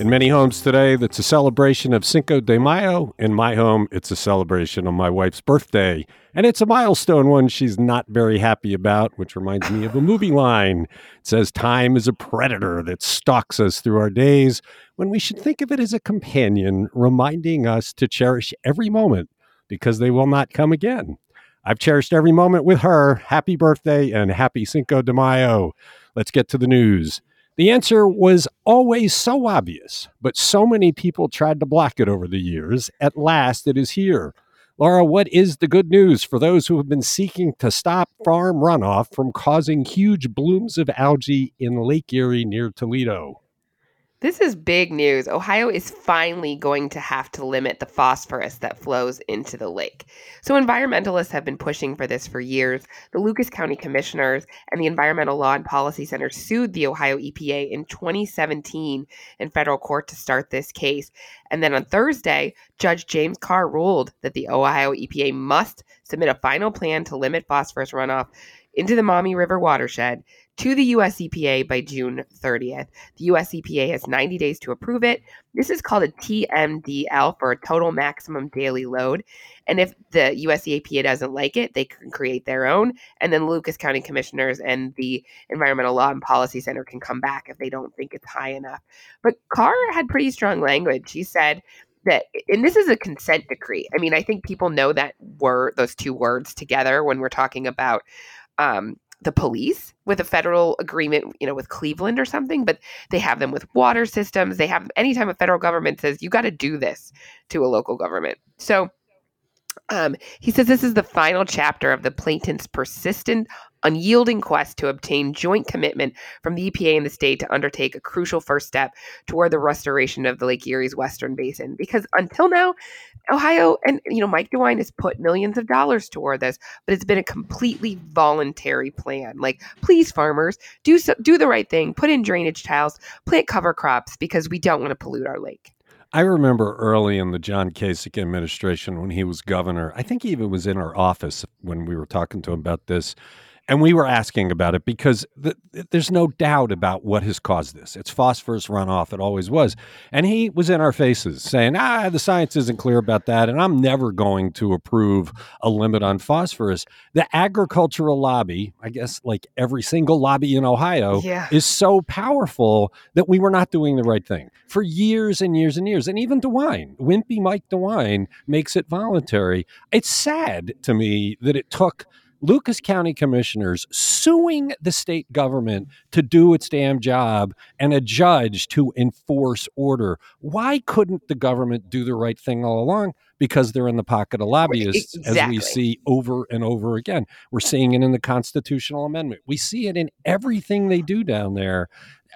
In many homes today, that's a celebration of Cinco de Mayo. In my home, it's a celebration of my wife's birthday. And it's a milestone one she's not very happy about, which reminds me of a movie line. It says, Time is a predator that stalks us through our days, when we should think of it as a companion, reminding us to cherish every moment because they will not come again. I've cherished every moment with her. Happy birthday and happy Cinco de Mayo. Let's get to the news. The answer was always so obvious, but so many people tried to block it over the years. At last, it is here. Laura, what is the good news for those who have been seeking to stop farm runoff from causing huge blooms of algae in Lake Erie near Toledo? This is big news. Ohio is finally going to have to limit the phosphorus that flows into the lake. So, environmentalists have been pushing for this for years. The Lucas County Commissioners and the Environmental Law and Policy Center sued the Ohio EPA in 2017 in federal court to start this case. And then on Thursday, Judge James Carr ruled that the Ohio EPA must submit a final plan to limit phosphorus runoff into the Maumee River watershed to the US EPA by June 30th. The US EPA has 90 days to approve it. This is called a TMDL for a total maximum daily load. And if the US EPA doesn't like it, they can create their own. And then Lucas County Commissioners and the Environmental Law and Policy Center can come back if they don't think it's high enough. But Carr had pretty strong language. He said, that and this is a consent decree. I mean, I think people know that word those two words together when we're talking about um, the police with a federal agreement, you know, with Cleveland or something, but they have them with water systems. They have anytime a federal government says you got to do this to a local government. So um, he says this is the final chapter of the plaintiff's persistent, unyielding quest to obtain joint commitment from the EPA and the state to undertake a crucial first step toward the restoration of the Lake Erie's western basin. Because until now, Ohio and you know Mike DeWine has put millions of dollars toward this, but it's been a completely voluntary plan. Like, please, farmers, do so, do the right thing. Put in drainage tiles, plant cover crops because we don't want to pollute our lake. I remember early in the John Kasich administration when he was governor, I think he even was in our office when we were talking to him about this. And we were asking about it because th- there's no doubt about what has caused this. It's phosphorus runoff. It always was. And he was in our faces saying, ah, the science isn't clear about that. And I'm never going to approve a limit on phosphorus. The agricultural lobby, I guess like every single lobby in Ohio, Yeah. is so powerful that we were not doing the right thing for years and years and years. And even DeWine, Wimpy Mike DeWine, makes it voluntary. It's sad to me that it took Lucas County commissioners suing the state government to do its damn job and a judge to enforce order. Why couldn't the government do the right thing all along? Because they're in the pocket of lobbyists, as we see over and over again. We're seeing it in the constitutional amendment. We see it in everything they do down there.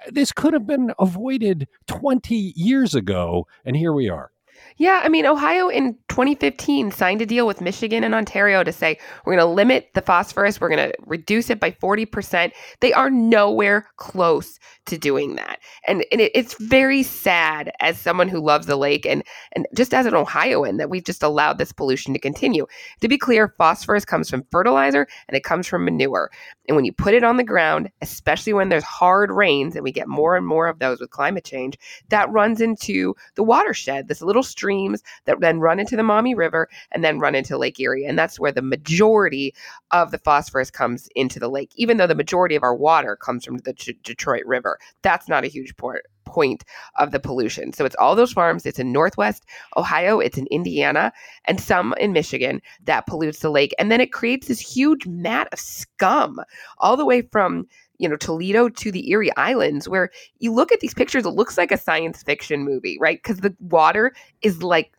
This could have been avoided 20 years ago, and here we are. Yeah, I mean, Ohio in 2015 signed a deal with Michigan and Ontario to say we're going to limit the phosphorus, we're going to reduce it by 40%. They are nowhere close to doing that. And, and it, it's very sad as someone who loves the lake and, and just as an Ohioan that we've just allowed this pollution to continue. To be clear, phosphorus comes from fertilizer and it comes from manure. And when you put it on the ground, especially when there's hard rains, and we get more and more of those with climate change, that runs into the watershed, this little streams that then run into the Maumee River and then run into Lake Erie. And that's where the majority of the phosphorus comes into the lake, even though the majority of our water comes from the D- Detroit River. That's not a huge point of the pollution. So it's all those farms. It's in Northwest Ohio, it's in Indiana, and some in Michigan that pollutes the lake. And then it creates this huge mat of scum all the way from you know Toledo to the Erie Islands where you look at these pictures it looks like a science fiction movie right cuz the water is like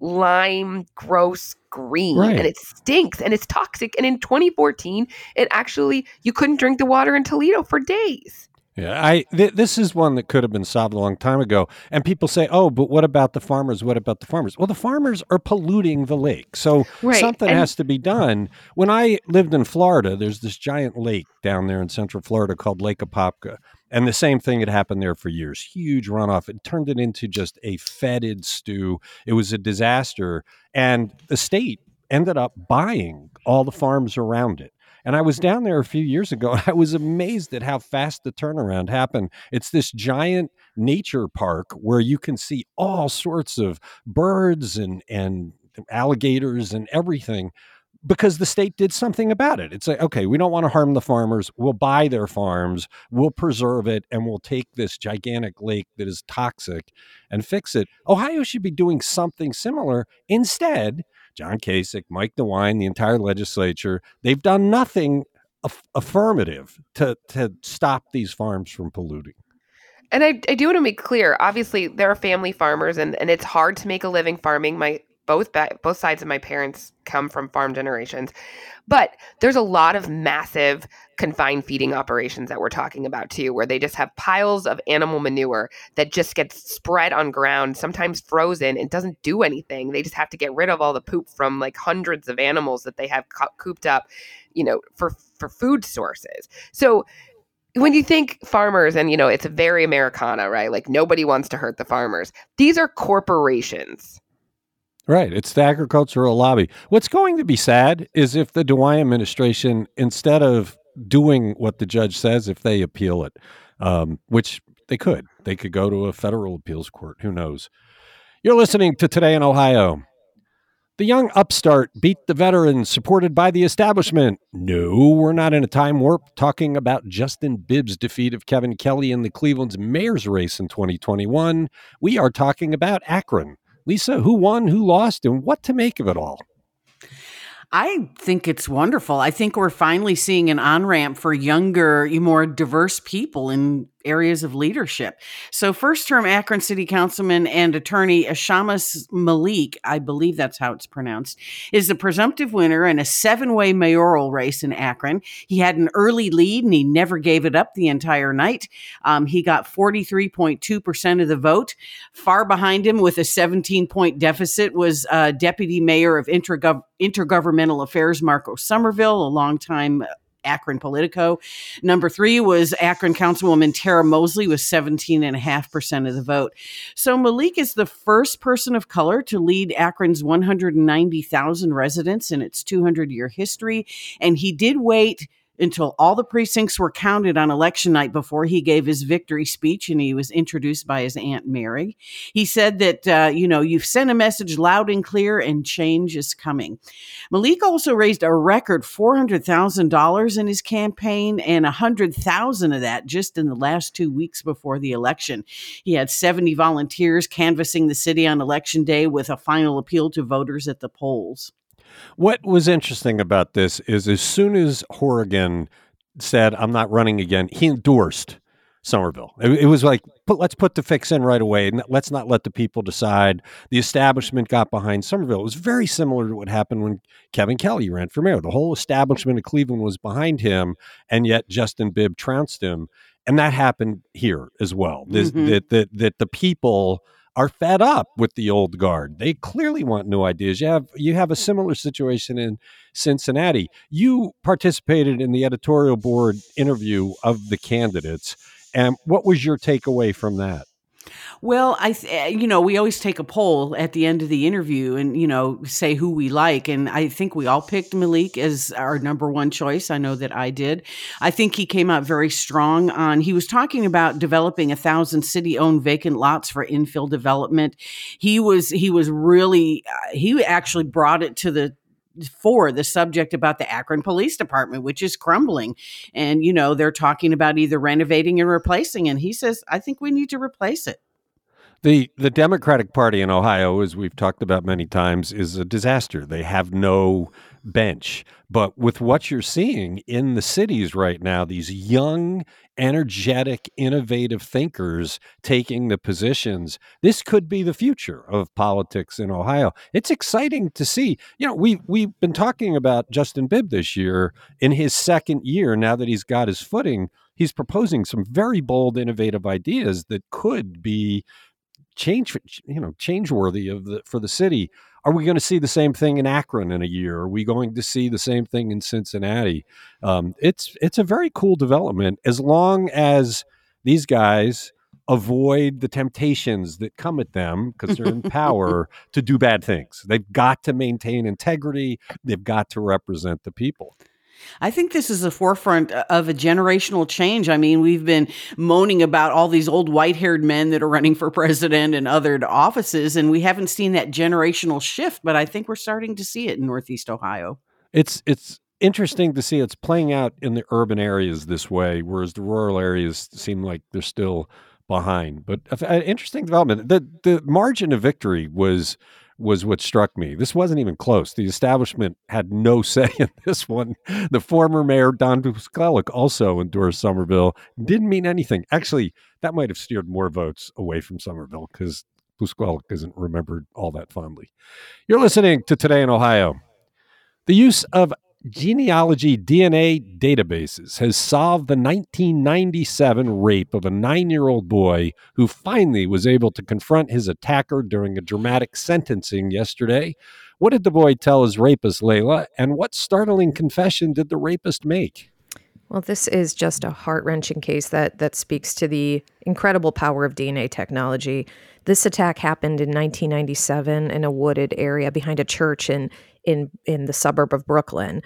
lime gross green Right. and it stinks and it's toxic and in 2014 it actually you couldn't drink the water in Toledo for days Yeah, I th- this is one that could have been solved a long time ago. And people say, "Oh, but what about the farmers? What about the farmers?" Well, the farmers are polluting the lake, so Right, something and- has to be done. When I lived in Florida, there's this giant lake down there in Central Florida called Lake Apopka, and the same thing had happened there for years. Huge runoff. It turned it into just a fetid stew. It was a disaster, and the state ended up buying all the farms around it. And I was down there a few years ago and I was amazed at how fast the turnaround happened. It's this giant nature park where you can see all sorts of birds and, and alligators and everything because the state did something about it. It's like, okay, we don't want to harm the farmers. We'll buy their farms, we'll preserve it, and we'll take this gigantic lake that is toxic and fix it. Ohio should be doing something similar. Instead, John Kasich, Mike DeWine, the entire legislature, they've done nothing aff- affirmative to, to stop these farms from polluting. And I, I do want to make clear, obviously there are family farmers and, and it's hard to make a living farming. My both ba- both sides of my parents come from farm generations. But there's a lot of massive confined feeding operations that we're talking about too, where they just have piles of animal manure that just gets spread on ground, sometimes frozen, and doesn't do anything. They just have to get rid of all the poop from like hundreds of animals that they have co- cooped up, you know, for for food sources. So when you think farmers and you know it's very americana right like nobody wants to hurt the farmers these are corporations Right. It's the agricultural lobby. What's going to be sad is if the DeWine administration, instead of doing what the judge says, if they appeal it, um, which they could, they could go to a federal appeals court. Who knows? You're listening to Today in Ohio. The young upstart beat the veterans supported by the establishment. No, we're not in a time warp talking about Justin Bibb's defeat of Kevin Kelley in the Cleveland's mayor's race in 2021. We are talking about Akron. Lisa, who won, who lost, and what to make of it all? I think it's wonderful. I think we're finally seeing an on ramp for younger, more diverse people in areas of leadership. So, first term Akron City Councilman and attorney Shammas Malik, I believe that's how it's pronounced, is the presumptive winner in a seven way mayoral race in Akron. He had an early lead and he never gave it up the entire night. Um, he got 43.2% of the vote. Far behind him with a 17 point deficit was uh, Deputy Mayor of Intergov- Intergovernmental Affairs, Marco Sommerville, a longtime Akron Politico. Number three was Akron Councilwoman Tara Mosley with 17.5% of the vote. So Malik is the first person of color to lead Akron's 190,000 residents in its 200 year history. And he did wait until all the precincts were counted on election night before he gave his victory speech and he was introduced by his aunt mary. He said that uh, you know you've sent a message loud and clear and change is coming. Malik also raised a record $400000 in his campaign and 100000 of that just in the last two weeks before the election. He had 70 volunteers canvassing the city on election day with a final appeal to voters at the polls What was interesting about this is as soon as Horrigan said, I'm not running again, he endorsed Sommerville. It, it was like, put, let's put the fix in right away and let's not let the people decide. The establishment got behind Sommerville. It was very similar to what happened when Kevin Kelley ran for mayor. The whole establishment of Cleveland was behind him, and yet Justin Bibb trounced him. And that happened here as well. This, Mhm. that, that, that the people are fed up with the old guard. They clearly want new ideas. You have you have a mm. similar situation in Cincinnati. You participated in the editorial board interview of the candidates, and what was your takeaway from that? Well, I, th- eh, you know, we always take a poll at the end of the interview and, you know, say who we like. And I think we all picked Malik as our number one choice. I know that I did. I think he came out very strong on, he was talking about developing a thousand city owned vacant lots for infill development. He was, he was really, uh, he actually brought it to the, for the subject about the Akron Police Department, which is crumbling. And, you know, they're talking about either renovating and replacing. And he says, I think we need to replace it. The the Democratic Party in Ohio, as we've talked about many times, is a disaster. They have no bench. But with what you're seeing in the cities right now, these young, energetic, innovative thinkers taking the positions, this could be the future of politics in Ohio. It's exciting to see. You know, we we've been talking about Justin Bibb this year in his second year, now that he's got his footing he's proposing some very bold, innovative ideas that could be change, you know, change worthy of the for the city. Are we going to see the same thing in Akron in a year? Are we going to see the same thing in Cincinnati? Um, it's it's a very cool development as long as these guys avoid the temptations that come at them because they're in power to do bad things. They've got to maintain integrity. They've got to represent the people. I think this is the forefront uh, of a generational change. I mean, we've been moaning about all these old white haired men that are running for president and other offices, and we haven't seen that generational shift, but I think we're starting to see it in Northeast Ohio. It's, it's, interesting to see it's playing out in the urban areas this way whereas the rural areas seem like they're still behind but an interesting development the the margin of victory was was what struck me. This wasn't even close. The establishment had no say in this one. The former mayor, Don Plusquellic, also endorsed Sommerville. Didn't mean anything. Actually, that might have steered more votes away from Sommerville because Plusquellic isn't remembered all that fondly. You're listening to Today in Ohio. The use of genealogy DNA databases has solved the 1997 rape of a nine year old boy who finally was able to confront his attacker during a dramatic sentencing yesterday. What did the boy tell his rapist, Leila, and what startling confession did the rapist make? Well, this is just a heart wrenching case that, that speaks to the incredible power of DNA technology. This attack happened in 1997 in a wooded area behind a church in in in the suburb of Brooklyn.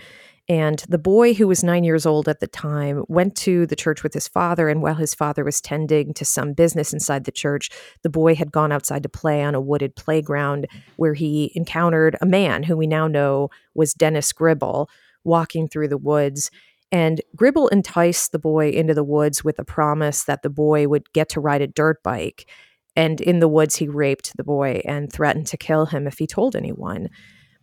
And the boy, who was nine years old at the time, went to the church with his father. And while his father was tending to some business inside the church, the boy had gone outside to play on a wooded playground where he encountered a man who we now know was Dennis Gribble walking through the woods. And Gribble enticed the boy into the woods with a promise that the boy would get to ride a dirt bike. And in the woods, he raped the boy and threatened to kill him if he told anyone.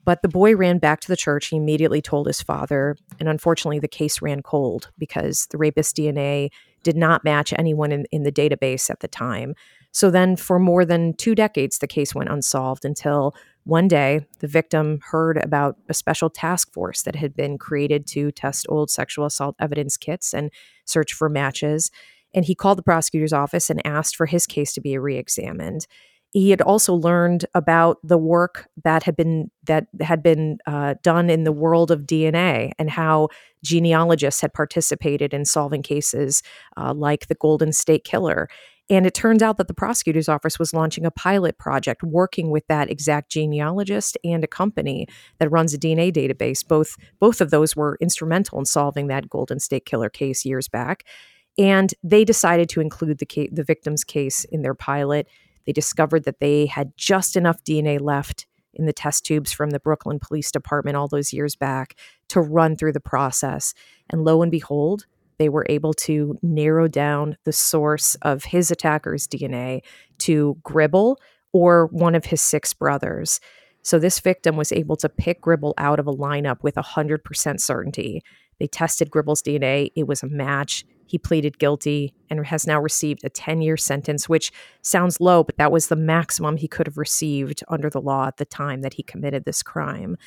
But the boy ran back to the church. He immediately told his father. And unfortunately, the case ran cold because the rapist DNA did not match anyone in, in the database at the time. So then, for more than two decades, the case went unsolved until one day the victim heard about a special task force that had been created to test old sexual assault evidence kits and search for matches. And he called the prosecutor's office and asked for his case to be re examined he had also learned about the work that had been that had been uh, done in the world of DNA and how genealogists had participated in solving cases uh, like the Golden State Killer. And it turns out that the prosecutor's office was launching a pilot project working with that exact genealogist and a company that runs a DNA database. Both both of those were instrumental in solving that Golden State Killer case years back. And they decided to include the ca- the victim's case in their pilot they discovered that they had just enough DNA left in the test tubes from the Brooklyn Police Department all those years back to run through the process. And lo and behold, they were able to narrow down the source of his attacker's DNA to Gribble or one of his six brothers. So this victim was able to pick Gribble out of a lineup with 100% certainty. They tested Gribble's DNA, it was a match. He pleaded guilty and has now received a 10 year sentence, which sounds low, but that was the maximum he could have received under the law at the time that he committed this crime.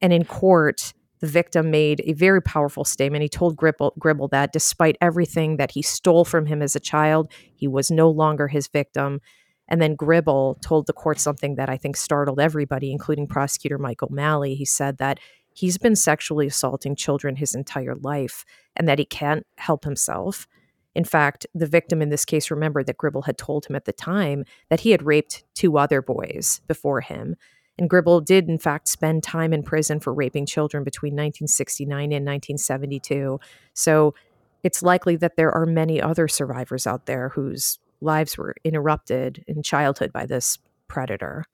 And in court, the victim made a very powerful statement. He told Gribble, Gribble that despite everything that he stole from him as a child, he was no longer his victim. And then Gribble told the court something that I think startled everybody, including prosecutor Michael O'Malley. He said that he's been sexually assaulting children his entire life and that he can't help himself. In fact, the victim in this case remembered that Gribble had told him at the time that he had raped two other boys before him. And Gribble did, in fact, spend time in prison for raping children between 1969 and 1972. So it's likely that there are many other survivors out there whose lives were interrupted in childhood by this predator.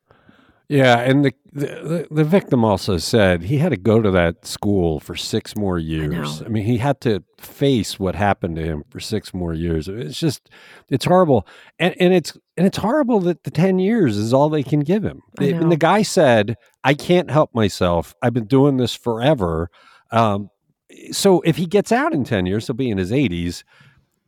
Yeah, and the, the the victim also said he had to go to that school for six more years. I, I, mean, he had to face what happened to him for six more years. It's just, it's horrible, and and it's and it's horrible that the ten years is all they can give him. And the guy said, "I can't help myself. I've been doing this forever." Um, so if he gets out in ten years, he'll be in his eighties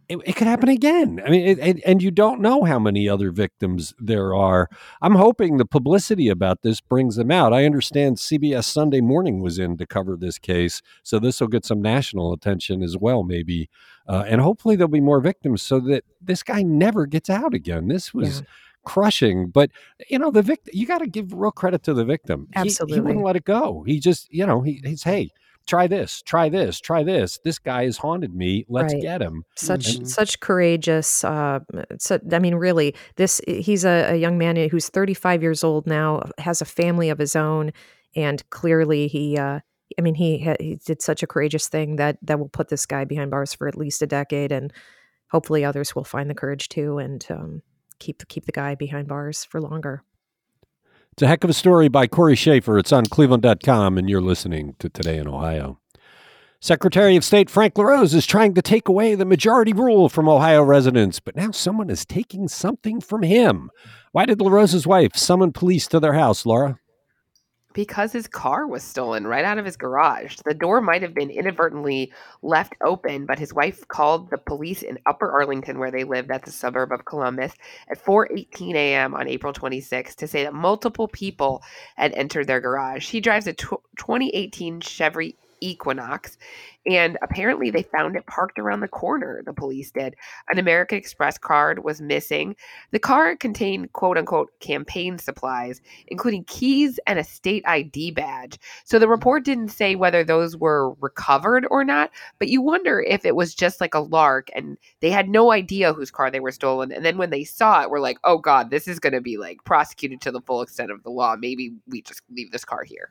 it, it could happen again. I mean, it, it, and you don't know how many other victims there are. I'm hoping the publicity about this brings them out. I understand CBS Sunday Morning was in to cover this case, so this will get some national attention as well, maybe. Uh, and hopefully there'll be more victims so that this guy never gets out again. This was. Yeah crushing. But you know, the victim, you got to give real credit to the victim. Absolutely, he, he, wouldn't let it go. He just, you know, he, he's hey, try this, try this, try this. This guy has haunted me. Let's right. get him. Such and, such courageous. Uh, so, I mean, really, this he's a, a young man who's 35 years old now, has a family of his own, and clearly he. Uh, I mean, he he did such a courageous thing that that will put this guy behind bars for at least a decade, and hopefully others will find the courage too, and um, keep keep the guy behind bars for longer. It's a heck of a story by Cory Shaffer. It's on cleveland.com, and you're listening to Today in Ohio. Secretary of State Frank LaRose is trying to take away the majority rule from Ohio residents, but now someone is taking something from him. Why did LaRose's wife summon police to their house, Laura? Because his car was stolen right out of his garage. The door might have been inadvertently left open, but his wife called the police in Upper Arlington, where they live, that's a suburb of Columbus, at 4:18 a.m. on April 26 to say that multiple people had entered their garage. He drives a 2018 Chevy Equinox. And apparently, they found it parked around the corner, the police did. An American Express card was missing. The car contained quote unquote campaign supplies, including keys and a state ID badge. So the report didn't say whether those were recovered or not, but you wonder if it was just like a lark and they had no idea whose car they were stolen. And then when they saw it, we're like, oh God, this is going to be like prosecuted to the full extent of the law. Maybe we just leave this car here.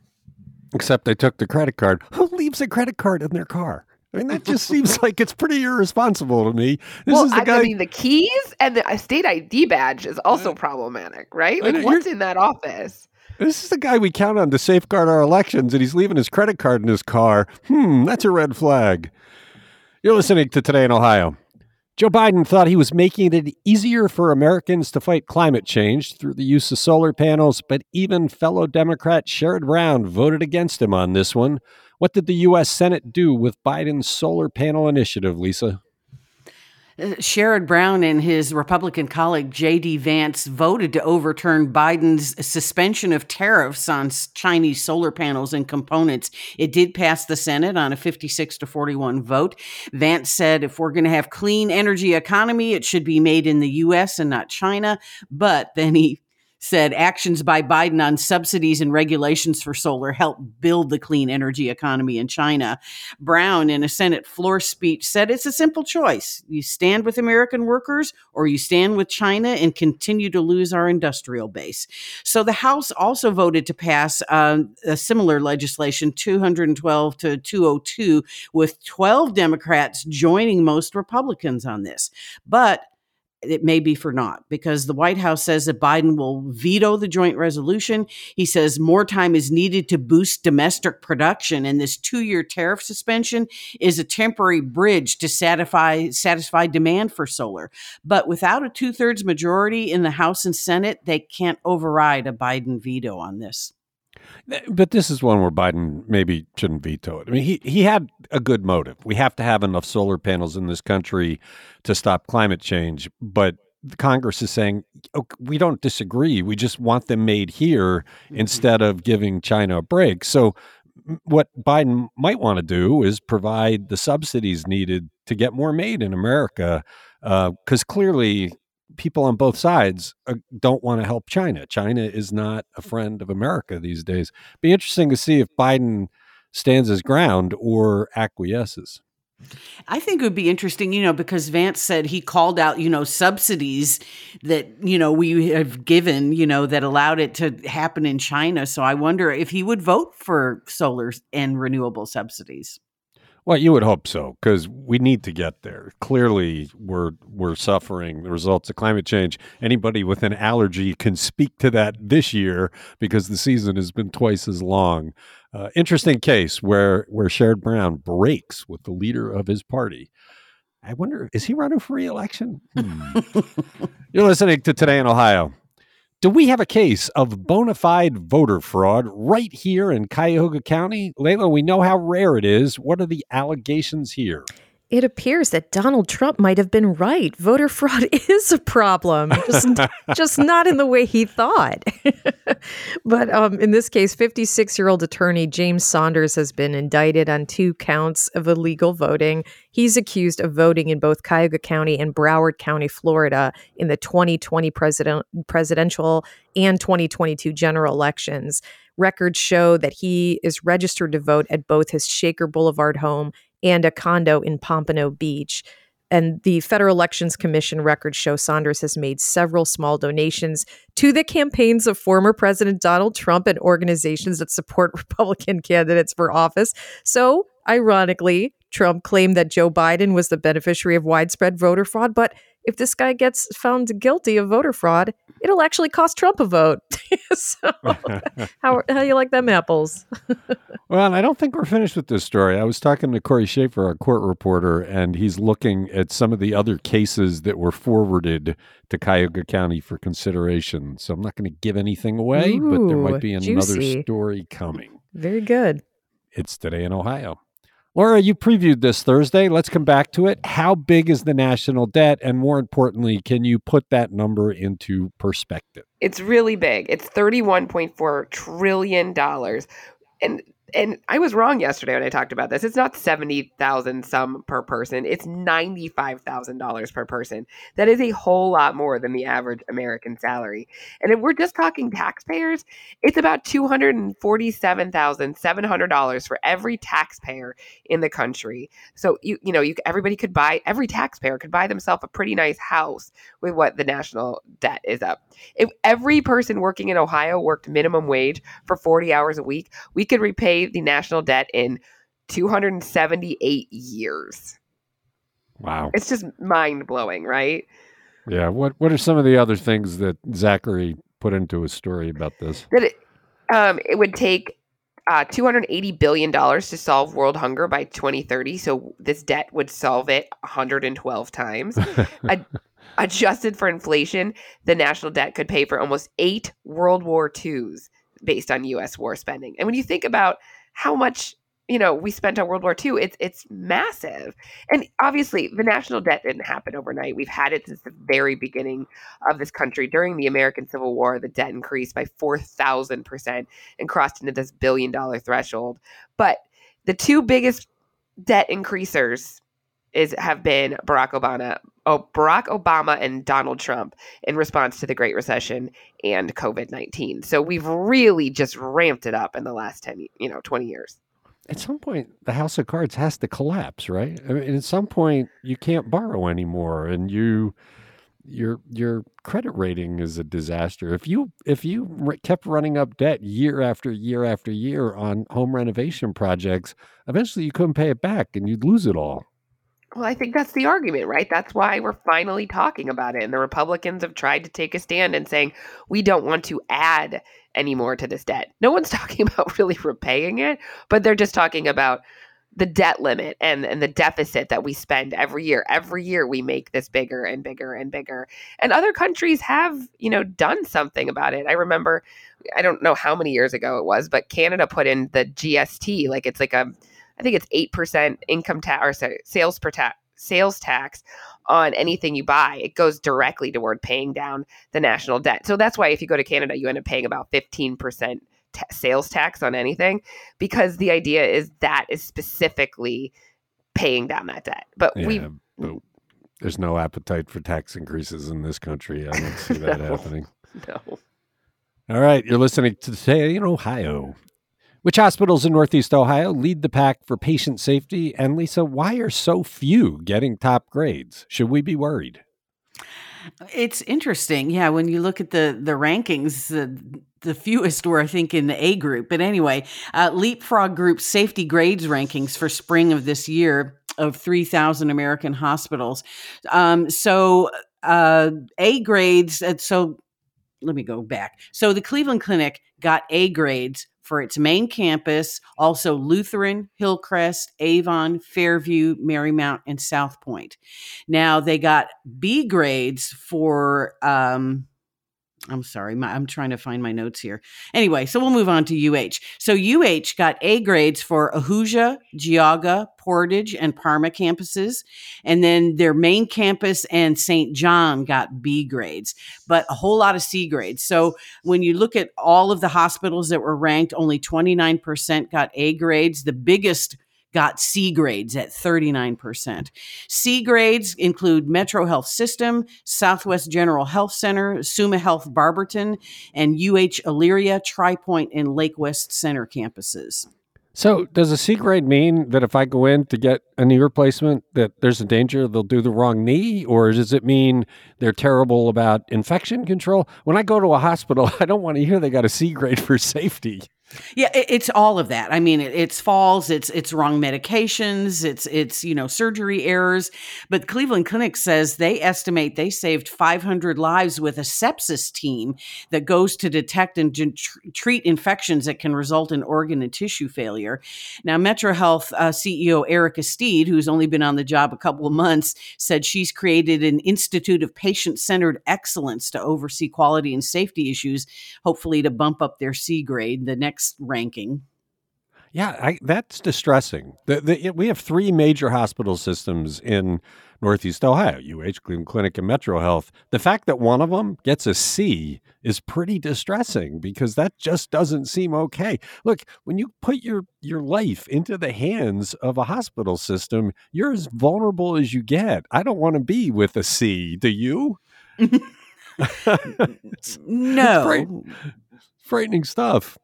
Except they took the credit card. Who leaves a credit card in their car? I mean, that just seems like it's pretty irresponsible to me. This well, I, guy... I, mean, the keys and the state ID badge is also problematic, right? Like, what's in that office? This is the guy we count on to safeguard our elections, and he's leaving his credit card in his car. Hmm, that's a red flag. You're listening to Today in Ohio. Joe Biden thought he was making it easier for Americans to fight climate change through the use of solar panels, but even fellow Democrat Sherrod Brown voted against him on this one. What did the U.S. Senate do with Biden's solar panel initiative, Lisa? Uh, Sherrod Brown and his Republican colleague J.D. Vance voted to overturn Biden's suspension of tariffs on Chinese solar panels and components. It did pass the Senate on a 56 to 41 vote. Vance said if we're going to have clean energy economy, it should be made in the U.S. and not China. But then he said actions by Biden on subsidies and regulations for solar help build the clean energy economy in China. Brown, in a Senate floor speech, said it's a simple choice. You stand with American workers or you stand with China and continue to lose our industrial base. So the House also voted to pass uh, a similar legislation, 212 to 202, with 12 Democrats joining most Republicans on this. But it may be for naught because the White House says that Biden will veto the joint resolution. He says more time is needed to boost domestic production, and this two year tariff suspension is a temporary bridge to satisfy, satisfy demand for solar. But without a two thirds majority in the House and Senate, they can't override a Biden veto on this. But this is one where Biden maybe shouldn't veto it. I mean, he, he had a good motive. We have to have enough solar panels in this country to stop climate change. But the Congress is saying, oh, we don't disagree. We just want them made here mm-hmm. instead of giving China a break. So, what Biden might want to do is provide the subsidies needed to get more made in America. Because uh, clearly, people on both sides uh, don't want to help China. China is not a friend of America these days. Be interesting to see if Biden stands his ground or acquiesces. I think it would be interesting, you know, because Vance said he called out, you know, subsidies that, you know, we have given, you know, that allowed it to happen in China. So I wonder if he would vote for solar and renewable subsidies. Well, you would hope so because we need to get there. Clearly, we're we're suffering the results of climate change. Anybody with an allergy can speak to that this year because the season has been twice as long. Uh, interesting case where where Sherrod Brown breaks with the leader of his party. I wonder, is he running for reelection? Hmm. You're listening to Today in Ohio. Do we have a case of bona fide voter fraud right here in Cuyahoga County? Leila, we know how rare it is. What are the allegations here? It appears that Donald Trump might have been right. Voter fraud is a problem, just, just not in the way he thought. but um, in this case, 56 year old attorney James Saunders has been indicted on two counts of illegal voting. He's accused of voting in both Cuyahoga County and Broward County, Florida, in the 2020 president, presidential and 2022 general elections. Records show that he is registered to vote at both his Shaker Boulevard home and a condo in Pompano Beach. And the Federal Elections Commission records show Saunders has made several small donations to the campaigns of former President Donald Trump and organizations that support Republican candidates for office. So, ironically, Trump claimed that Joe Biden was the beneficiary of widespread voter fraud, but if this guy gets found guilty of voter fraud, it'll actually cost Trump a vote. so, how how you like them apples? well, I don't think we're finished with this story. I was talking to Cory Shaffer, our court reporter, and he's looking at some of the other cases that were forwarded to Cuyahoga County for consideration. So I'm not going to give anything away, Ooh, but there might be another juicy. story coming. Very good. It's today in Ohio. Laura, you previewed this Thursday. Let's come back to it. How big is the national debt? And more importantly, can you put that number into perspective? It's really big. It's $31.4 trillion. And and I was wrong yesterday when I talked about this. It's not seventy thousand some per person. It's ninety five thousand dollars per person. That is a whole lot more than the average American salary. And if we're just talking taxpayers, it's about two hundred and forty seven thousand seven hundred dollars for every taxpayer in the country. So you you know you everybody could buy every taxpayer could buy themselves a pretty nice house with what the national debt is up. If every person working in Ohio worked minimum wage for forty hours a week, we could repay the national debt in 278 years. Wow. It's just mind blowing, right? Yeah. What What are some of the other things that Zachary put into his story about this? That it, um, it would take uh, $280 billion to solve world hunger by 2030. So this debt would solve it 112 times. Ad- adjusted for inflation, the national debt could pay for almost eight World War IIs based on U.S. war spending. And when you think about how much you know we spent on World War II, it's it's massive. And obviously, the national debt didn't happen overnight. We've had it since the very beginning of this country. During the American Civil War, the debt increased by four thousand percent and crossed into this billion dollar threshold. But the two biggest debt increasers is have been Barack Obama, oh, Barack Obama and Donald Trump in response to the Great Recession and COVID nineteen. So we've really just ramped it up in the last ten, you know, twenty years. At some point, the house of cards has to collapse, right? I mean, at some point, you can't borrow anymore, and you your your credit rating is a disaster. If you if you kept running up debt year after year after year on home renovation projects, eventually you couldn't pay it back, and you'd lose it all. Well, I think that's the argument, right? That's why we're finally talking about it. And the Republicans have tried to take a stand and saying, we don't want to add any more to this debt. No one's talking about really repaying it, but they're just talking about the debt limit and, and the deficit that we spend every year. Every year we make this bigger and bigger and bigger. And other countries have, you know, done something about it. I remember, I don't know how many years ago it was, but Canada put in the GST, like it's like a I think it's eight percent income tax or sorry, sales per tax sales tax on anything you buy. It goes directly toward paying down the national debt. So that's why if you go to Canada, you end up paying about fifteen percent t- sales tax on anything because the idea is that is specifically paying down that debt. But yeah, we. But there's no appetite for tax increases in this country. I don't see that no, happening. No. All right, you're listening to Today in Ohio. Which hospitals in Northeast Ohio lead the pack for patient safety? And Lisa, why are so few getting top grades? Should we be worried? It's interesting. Yeah, when you look at the the rankings, the, the fewest were, I think, in the A group. But anyway, uh, Leapfrog Group safety grades rankings for spring of this year of 3,000 American hospitals. Um, so uh, A grades, uh, so let me go back. So the Cleveland Clinic got A grades for its main campus, also Lutheran, Hillcrest, Avon, Fairview, Marymount, and South Pointe. Now they got B grades for um, I'm sorry, my, I'm trying to find my notes here. Anyway, so we'll move on to UH. So UH got A grades for Ahuja, Geauga, Portage, and Parma campuses. And then their main campus and St. John got B grades, but a whole lot of C grades. So when you look at all of the hospitals that were ranked, only 29% got A grades. The biggest got C grades at 39%. C grades include Metro Health System, Southwest General Health Center, Summa Health Barberton, and UH Elyria, TriPoint, and Lake West Center campuses. So, does a C grade mean that if I go in to get a knee replacement, that there's a danger they'll do the wrong knee, or does it mean they're terrible about infection control? When I go to a hospital, I don't want to hear they got a C grade for safety. Yeah, it's all of that. I mean, it's falls, it's it's wrong medications, it's it's you know surgery errors. But Cleveland Clinic says they estimate they saved 500 lives with a sepsis team that goes to detect and treat infections that can result in organ and tissue failure. Now, Metro Health uh, CEO Airica Steed, who's only been on the job a couple of months, said she's created an institute of patient centered excellence to oversee quality and safety issues, hopefully to bump up their C grade. The next next ranking. Yeah, I, that's distressing. The, the, we have three major hospital systems in Northeast Ohio UH, Cleveland Clinic, and Metro Health. The fact that one of them gets a C is pretty distressing because that just doesn't seem okay. Look, when you put your, your life into the hands of a hospital system, you're as vulnerable as you get. I don't want to be with a C. Do you? it's, no. It's frightening stuff.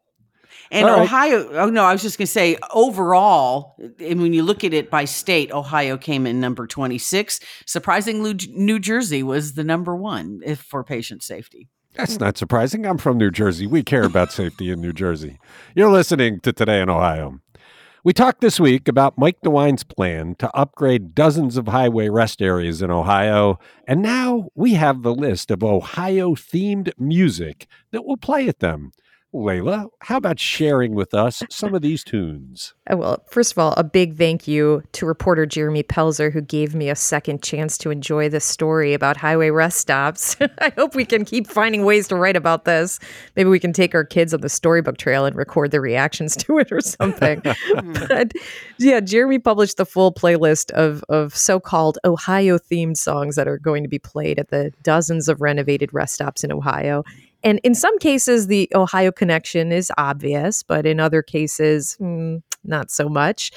And All Ohio, right. oh no, I was just going to say overall, and when you look at it by state, Ohio came in number 26. Surprisingly, New Jersey was the number one if, for patient safety. That's not surprising. I'm from New Jersey. We care about safety in New Jersey. You're listening to Today in Ohio. We talked this week about Mike DeWine's plan to upgrade dozens of highway rest areas in Ohio, and now we have the list of Ohio themed music that will play at them. Leila, how about sharing with us some of these tunes? Uh, well, first of all, a big thank you to reporter Jeremy Pelzer, who gave me a second chance to enjoy this story about highway rest stops. I hope we can keep finding ways to write about this. Maybe we can take our kids on the storybook trail and record their reactions to it or something. but yeah, Jeremy published the full playlist of, of so called Ohio themed songs that are going to be played at the dozens of renovated rest stops in Ohio. And in some cases, the Ohio connection is obvious, but in other cases, mm, not so much.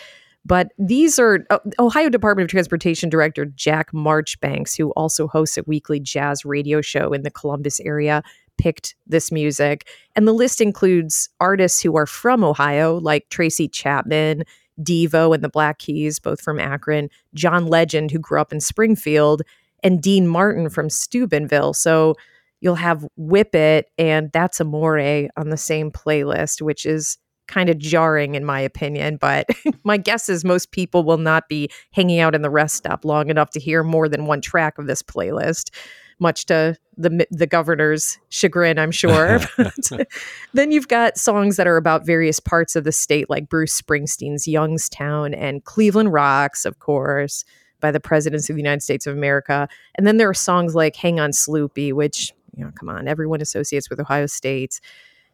But these are uh, Ohio Department of Transportation Director Jack Marchbanks, who also hosts a weekly jazz radio show in the Columbus area, picked this music. And the list includes artists who are from Ohio, like Tracy Chapman, Devo and the Black Keys, both from Akron, John Legend, who grew up in Springfield, and Dean Martin from Steubenville. So you'll have Whip It and That's Amore on the same playlist, which is kind of jarring in my opinion. But my guess is most people will not be hanging out in the rest stop long enough to hear more than one track of this playlist. Much to the the governor's chagrin, I'm sure. then you've got songs that are about various parts of the state, like Bruce Springsteen's Youngstown and Cleveland Rocks, of course, by the presidents of the United States of America. And then there are songs like Hang On Sloopy, which you know, come on, everyone associates with Ohio State.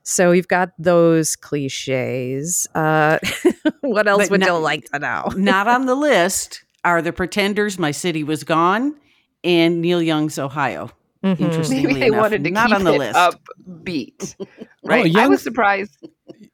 So you've got those cliches. Uh, what else but would not, you like to know? not on the list are the Pretenders, My City Was Gone, and Neil Young's Ohio. Mm-hmm. Interestingly Maybe they enough, wanted to not keep on the it list. upbeat, right? Oh, Young, I was surprised.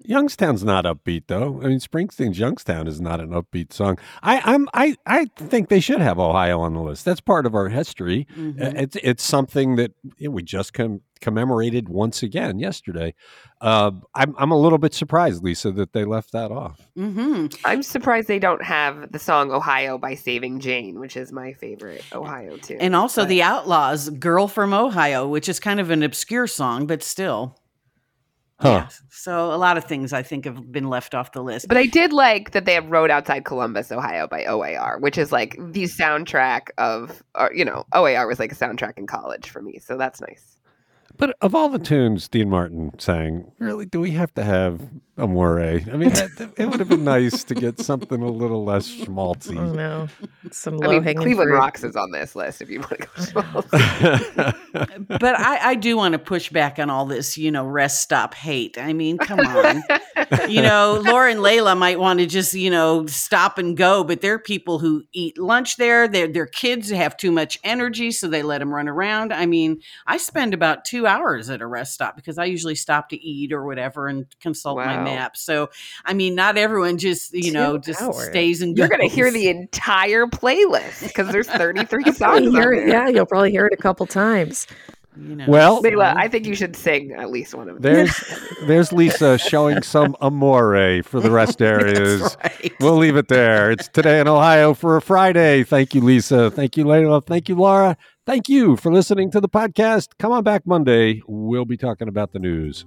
Youngstown's not upbeat though. I mean, Springsteen's Youngstown is not an upbeat song. I, I'm I I think they should have Ohio on the list. That's part of our history. Mm-hmm. Uh, it's it's something that you know, we just com- commemorated once again yesterday. Uh, I'm I'm a little bit surprised, Lisa, that they left that off. Mm-hmm. I'm surprised they don't have the song "Ohio" by Saving Jane, which is my favorite Ohio too. And also but. the Outlaws' "Girl from Ohio," which is kind of an obscure song, but still. Huh. Yeah. So a lot of things I think have been left off the list. But I did like that they have Road Outside Columbus, Ohio by OAR, which is like the soundtrack of, or, you know, OAR was like a soundtrack in college for me. So that's nice. But of all the tunes Dean Martin sang, really, do we have to have Amore. I mean, that, it would have been nice to get something a little less schmaltzy. Oh no, some I mean, hanging Cleveland fruit. Rocks is on this list if you want to go small. but I, I do want to push back on all this, you know, rest stop hate. I mean, come on. you know, Laura and Leila might want to just, you know, stop and go, but there are people who eat lunch there. Their their kids have too much energy, so they let them run around. I mean, I spend about two hours at a rest stop because I usually stop to eat or whatever and consult my map. So, I mean, not everyone just, you know, just hours. stays and You're going to hear the entire playlist because there's 33 songs. On hear it- yeah, you'll probably hear it a couple times. You know, Well- so- Leila, I think you should sing at least one of them. There's there's Lisa showing some amore for the rest areas. Right. We'll leave it there. It's today in Ohio for a Friday. Thank you, Lisa. Thank you, Leila. Thank you, Laura. Thank you for listening to the podcast. Come on back Monday. We'll be talking about the news.